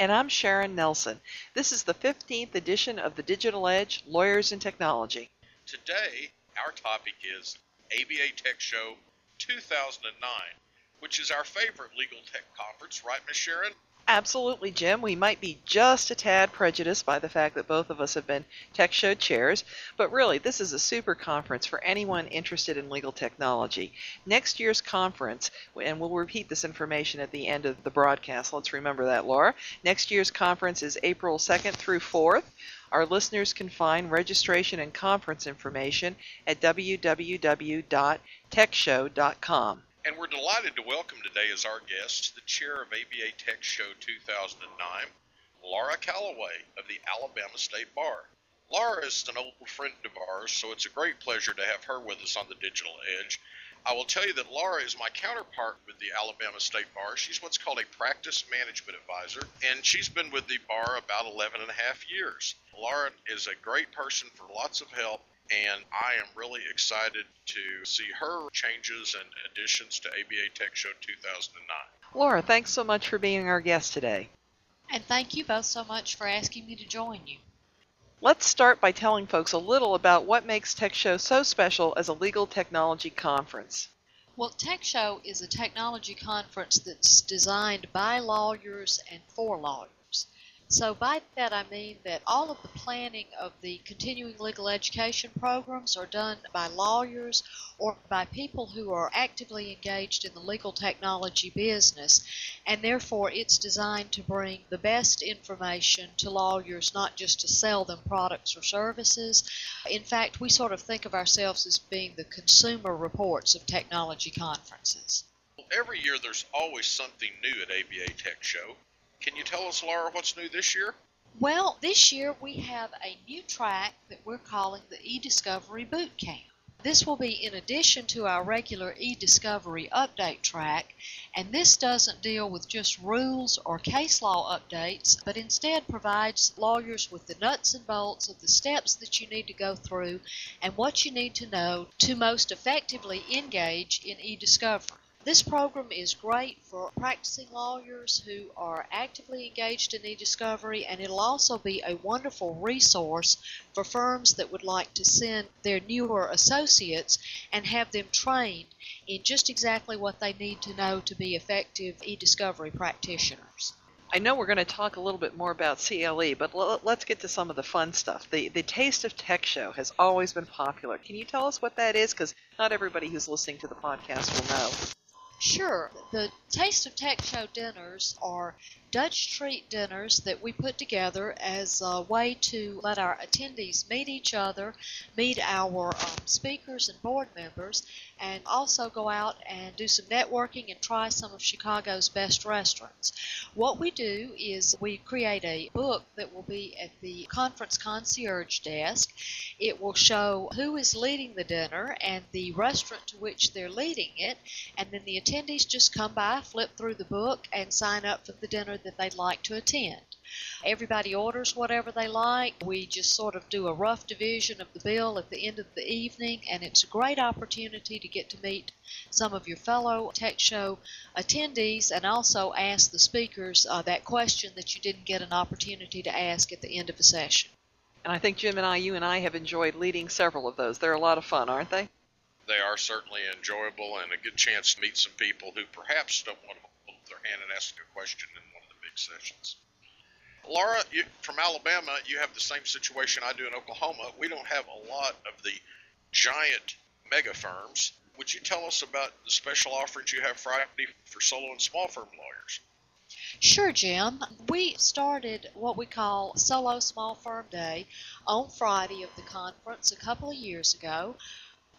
And I'm Sharon Nelson. This is the 15th edition of the Digital Edge Lawyers and Technology. Today, our topic is ABA Tech Show 2009, which is our favorite legal tech conference, right, Ms. Sharon? Absolutely, Jim. We might be just a tad prejudiced by the fact that both of us have been Tech Show chairs, but really, this is a super conference for anyone interested in legal technology. Next year's conference, and we'll repeat this information at the end of the broadcast, let's remember that, Laura. Next year's conference is April 2nd through 4th. Our listeners can find registration and conference information at www.techshow.com. And we're delighted to welcome today as our guest the chair of ABA Tech Show 2009, Laura Calloway of the Alabama State Bar. Laura is an old friend of ours, so it's a great pleasure to have her with us on the Digital Edge. I will tell you that Laura is my counterpart with the Alabama State Bar. She's what's called a practice management advisor, and she's been with the bar about 11 and a half years. Laura is a great person for lots of help and I am really excited to see her changes and additions to ABA Tech Show 2009. Laura, thanks so much for being our guest today. And thank you both so much for asking me to join you. Let's start by telling folks a little about what makes Tech Show so special as a legal technology conference. Well, Tech Show is a technology conference that's designed by lawyers and for lawyers. So by that I mean that all of the planning of the continuing legal education programs are done by lawyers or by people who are actively engaged in the legal technology business, and therefore it's designed to bring the best information to lawyers, not just to sell them products or services. In fact, we sort of think of ourselves as being the consumer reports of technology conferences. Every year there's always something new at ABA Tech Show. Can you tell us, Laura, what's new this year? Well, this year we have a new track that we're calling the eDiscovery Boot Camp. This will be in addition to our regular eDiscovery update track, and this doesn't deal with just rules or case law updates, but instead provides lawyers with the nuts and bolts of the steps that you need to go through and what you need to know to most effectively engage in eDiscovery. This program is great for practicing lawyers who are actively engaged in e-discovery and it'll also be a wonderful resource for firms that would like to send their newer associates and have them trained in just exactly what they need to know to be effective e-discovery practitioners. I know we're going to talk a little bit more about CLE, but let's get to some of the fun stuff. The the Taste of Tech show has always been popular. Can you tell us what that is? Because not everybody who's listening to the podcast will know. Sure. The Taste of Tech Show dinners are Dutch treat dinners that we put together as a way to let our attendees meet each other, meet our um, speakers and board members, and also go out and do some networking and try some of Chicago's best restaurants. What we do is we create a book that will be at the conference concierge desk. It will show who is leading the dinner and the restaurant to which they're leading it, and then the attendees just come by, flip through the book, and sign up for the dinner that they'd like to attend. Everybody orders whatever they like. We just sort of do a rough division of the bill at the end of the evening, and it's a great opportunity to get to meet some of your fellow Tech Show attendees and also ask the speakers uh, that question that you didn't get an opportunity to ask at the end of a session. And I think Jim and I, you and I, have enjoyed leading several of those. They're a lot of fun, aren't they? They are certainly enjoyable and a good chance to meet some people who perhaps don't want to hold their hand and ask a question in one of the big sessions. Laura, you, from Alabama, you have the same situation I do in Oklahoma. We don't have a lot of the giant mega firms. Would you tell us about the special offerings you have Friday for solo and small firm lawyers? Sure, Jim. We started what we call Solo Small Firm Day on Friday of the conference a couple of years ago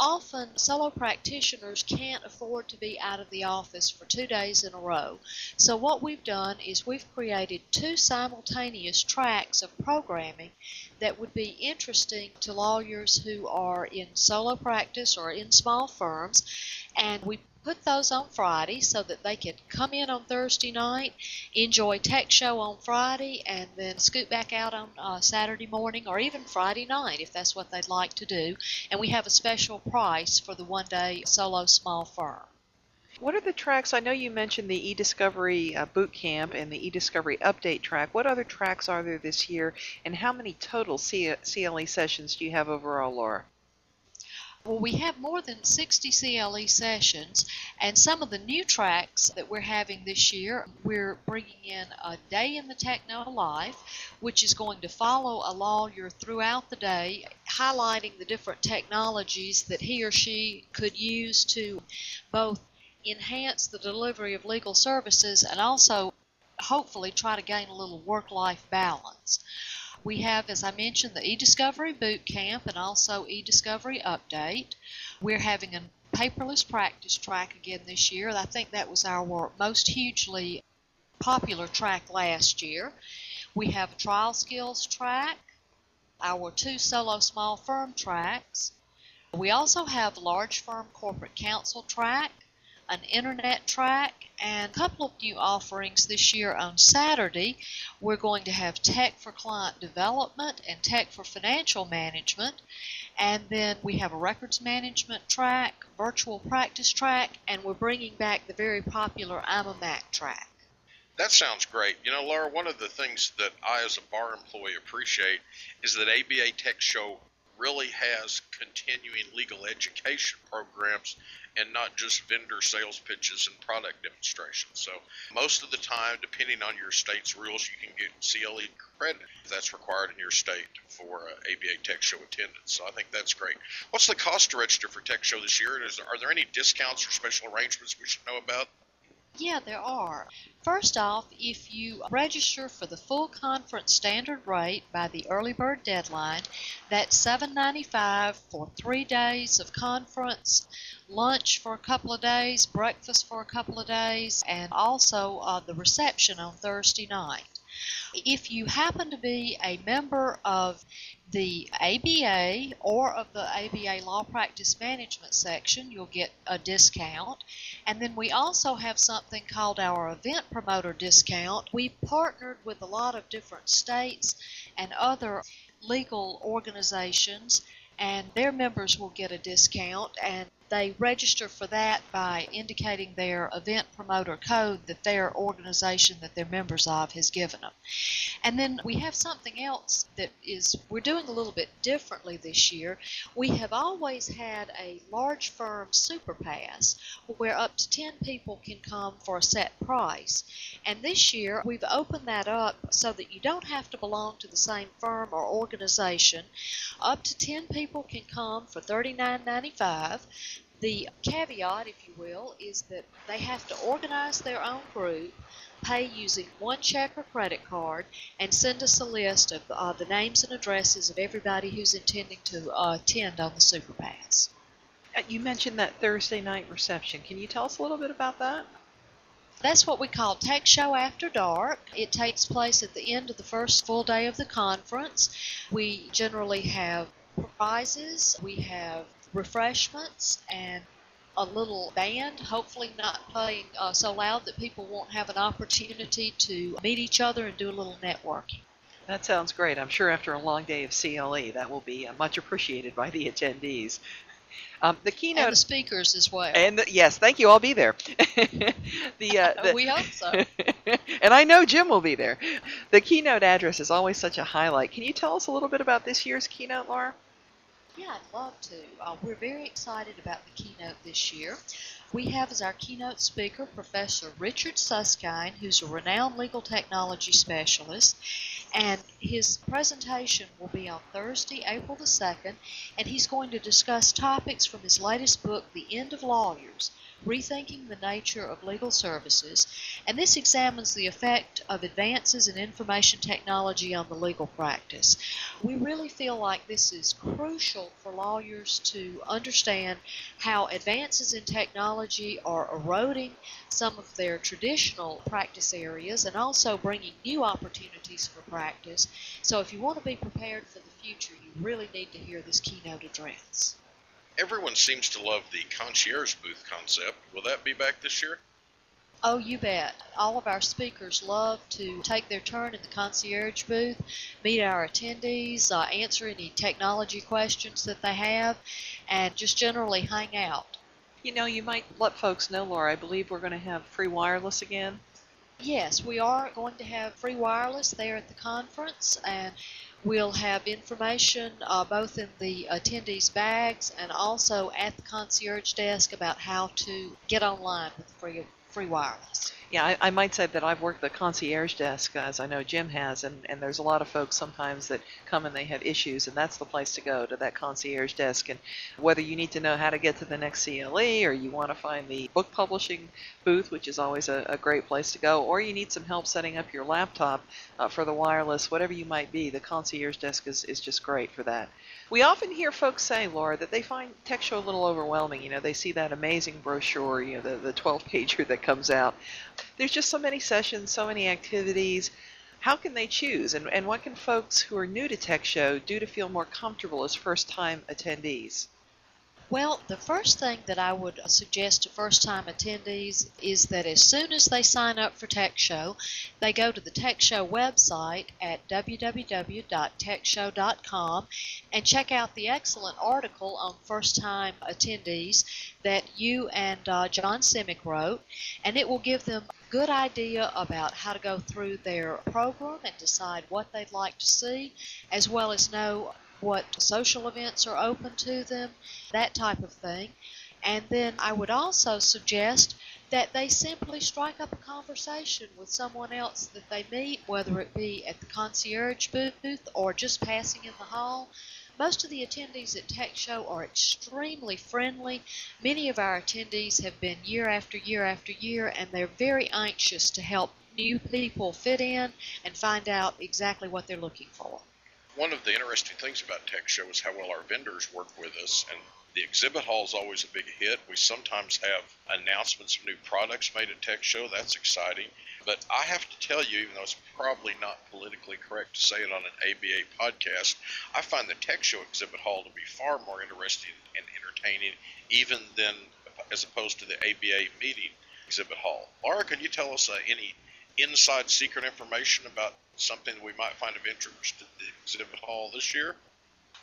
often solo practitioners can't afford to be out of the office for two days in a row. So what we've done is we've created two simultaneous tracks of programming that would be interesting to lawyers who are in solo practice or in small firms. And we put those on Friday so that they could come in on Thursday night, enjoy Tech Show on Friday, and then scoot back out on uh, Saturday morning or even Friday night if that's what they'd like to do. And we have a special price for the one day solo small firm. What are the tracks? I know you mentioned the eDiscovery uh, Boot Camp and the eDiscovery Update track. What other tracks are there this year, and how many total CLE sessions do you have overall, Laura? Well, we have more than 60 CLE sessions, and some of the new tracks that we're having this year, we're bringing in a day in the techno life, which is going to follow a lawyer throughout the day, highlighting the different technologies that he or she could use to both enhance the delivery of legal services and also hopefully try to gain a little work life balance. We have, as I mentioned, the eDiscovery Boot Camp and also eDiscovery Update. We're having a paperless practice track again this year. I think that was our most hugely popular track last year. We have a trial skills track, our two solo small firm tracks. We also have large firm corporate counsel track, an internet track, and a couple of new offerings this year on Saturday. We're going to have Tech for Client Development and Tech for Financial Management. And then we have a records management track, virtual practice track, and we're bringing back the very popular I'm a Mac track. That sounds great. You know, Laura, one of the things that I, as a bar employee, appreciate is that ABA Tech Show really has continuing legal education programs and not just vendor sales pitches and product demonstrations. So most of the time, depending on your state's rules, you can get CLE credit if that's required in your state for uh, ABA Tech Show attendance. So I think that's great. What's the cost to register for Tech Show this year? Is, are there any discounts or special arrangements we should know about? Yeah, there are. First off, if you register for the full conference standard rate by the early bird deadline, that's $7.95 for three days of conference, lunch for a couple of days, breakfast for a couple of days, and also uh, the reception on Thursday night. If you happen to be a member of the ABA or of the ABA Law Practice Management section, you'll get a discount. And then we also have something called our Event Promoter Discount. We partnered with a lot of different states and other legal organizations, and their members will get a discount. And they register for that by indicating their event promoter code that their organization that they're members of has given them. And then we have something else that is, we're doing a little bit differently this year. We have always had a large firm super pass where up to 10 people can come for a set price. And this year we've opened that up so that you don't have to belong to the same firm or organization. Up to 10 people can come for $39.95. The caveat, if you will, is that they have to organize their own group, pay using one check or credit card, and send us a list of uh, the names and addresses of everybody who's intending to uh, attend on the Super Pass. Uh, You mentioned that Thursday night reception. Can you tell us a little bit about that? That's what we call Tech Show After Dark. It takes place at the end of the first full day of the conference. We generally have prizes, we have refreshments, and a little band, hopefully not playing uh, so loud that people won't have an opportunity to meet each other and do a little networking. That sounds great. I'm sure after a long day of CLE, that will be uh, much appreciated by the attendees. Um, the And keynote the speakers as well. And the, yes, thank you. I'll be there. the, uh, the we hope so. and I know Jim will be there. The keynote address is always such a highlight. Can you tell us a little bit about this year's keynote, Laura? Yeah, I'd love to. Uh, we're very excited about the keynote this year. We have as our keynote speaker Professor Richard Susskind, who's a renowned legal technology specialist, and his presentation will be on Thursday, April the 2nd, and he's going to discuss topics from his latest book, The End of Lawyers Rethinking the Nature of Legal Services, and this examines the effect of advances in information technology on the legal practice. We really feel like this is crucial for lawyers to understand how advances in technology are eroding some of their traditional practice areas and also bringing new opportunities for practice. So, if you want to be prepared for the future, you really need to hear this keynote address. Everyone seems to love the concierge booth concept. Will that be back this year? Oh, you bet. All of our speakers love to take their turn in the concierge booth, meet our attendees, uh, answer any technology questions that they have, and just generally hang out. You know, you might let folks know, Laura, I believe we're going to have free wireless again. Yes, we are going to have free wireless there at the conference, and we'll have information uh, both in the attendees' bags and also at the concierge desk about how to get online with free free wireless. Yeah, I, I, might say that I've worked the concierge desk, as I know Jim has, and, and there's a lot of folks sometimes that come and they have issues, and that's the place to go, to that concierge desk. And whether you need to know how to get to the next CLE, or you want to find the book publishing booth, which is always a, a great place to go, or you need some help setting up your laptop uh, for the wireless, whatever you might be, the concierge desk is, is just great for that. We often hear folks say, Laura, that they find Show a little overwhelming. You know, they see that amazing brochure, you know, the, the 12 pager that comes out. There's just so many sessions, so many activities. How can they choose? And, and what can folks who are new to Tech Show do to feel more comfortable as first time attendees? Well, the first thing that I would suggest to first time attendees is that as soon as they sign up for Tech Show, they go to the Tech Show website at www.techshow.com and check out the excellent article on first time attendees that you and uh, John Simek wrote, and it will give them a good idea about how to go through their program and decide what they'd like to see, as well as know what social events are open to them, that type of thing. And then I would also suggest that they simply strike up a conversation with someone else that they meet, whether it be at the concierge booth or just passing in the hall. Most of the attendees at Tech Show are extremely friendly. Many of our attendees have been year after year after year, and they're very anxious to help new people fit in and find out exactly what they're looking for one of the interesting things about Tech Show is how well our vendors work with us, and the exhibit hall is always a big hit. We sometimes have announcements of new products made at Tech Show. That's exciting. But I have to tell you, even though it's probably not politically correct to say it on an ABA podcast, I find the Tech Show exhibit hall to be far more interesting and entertaining, even than as opposed to the ABA meeting exhibit hall. Laura, can you tell us uh, any inside secret information about something we might find of interest at the exhibit hall this year?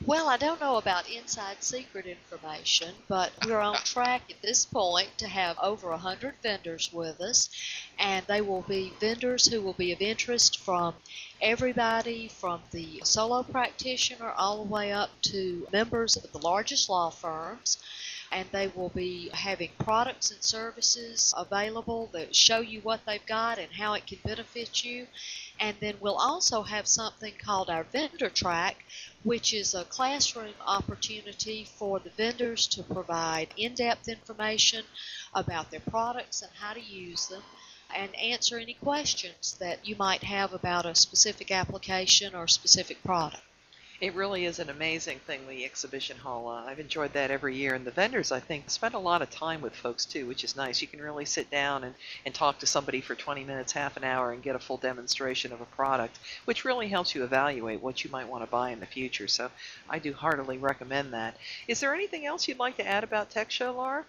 Well, I don't know about inside secret information, but we're on track at this point to have over 100 vendors with us, and they will be vendors who will be of interest from everybody from the solo practitioner all the way up to members of the largest law firms and they will be having products and services available that show you what they've got and how it can benefit you. And then we'll also have something called our vendor track, which is a classroom opportunity for the vendors to provide in depth information about their products and how to use them and answer any questions that you might have about a specific application or specific product. It really is an amazing thing, the exhibition hall. Uh, I've enjoyed that every year. And the vendors, I think, spend a lot of time with folks too, which is nice. You can really sit down and, and talk to somebody for 20 minutes, half an hour, and get a full demonstration of a product, which really helps you evaluate what you might want to buy in the future. So I do heartily recommend that. Is there anything else you'd like to add about Tech Show, Laura?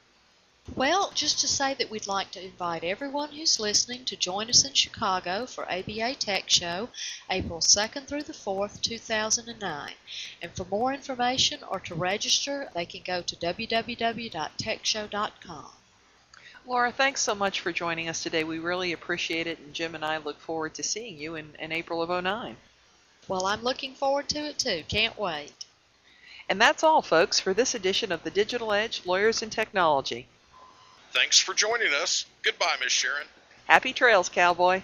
Well, just to say that we'd like to invite everyone who's listening to join us in Chicago for ABA Tech Show, April 2nd through the 4th, 2009. And for more information or to register, they can go to www.techshow.com. Laura, thanks so much for joining us today. We really appreciate it, and Jim and I look forward to seeing you in, in April of 09. Well, I'm looking forward to it too. Can't wait. And that's all, folks, for this edition of the Digital Edge Lawyers and Technology. Thanks for joining us. Goodbye, Miss Sharon. Happy trails, cowboy.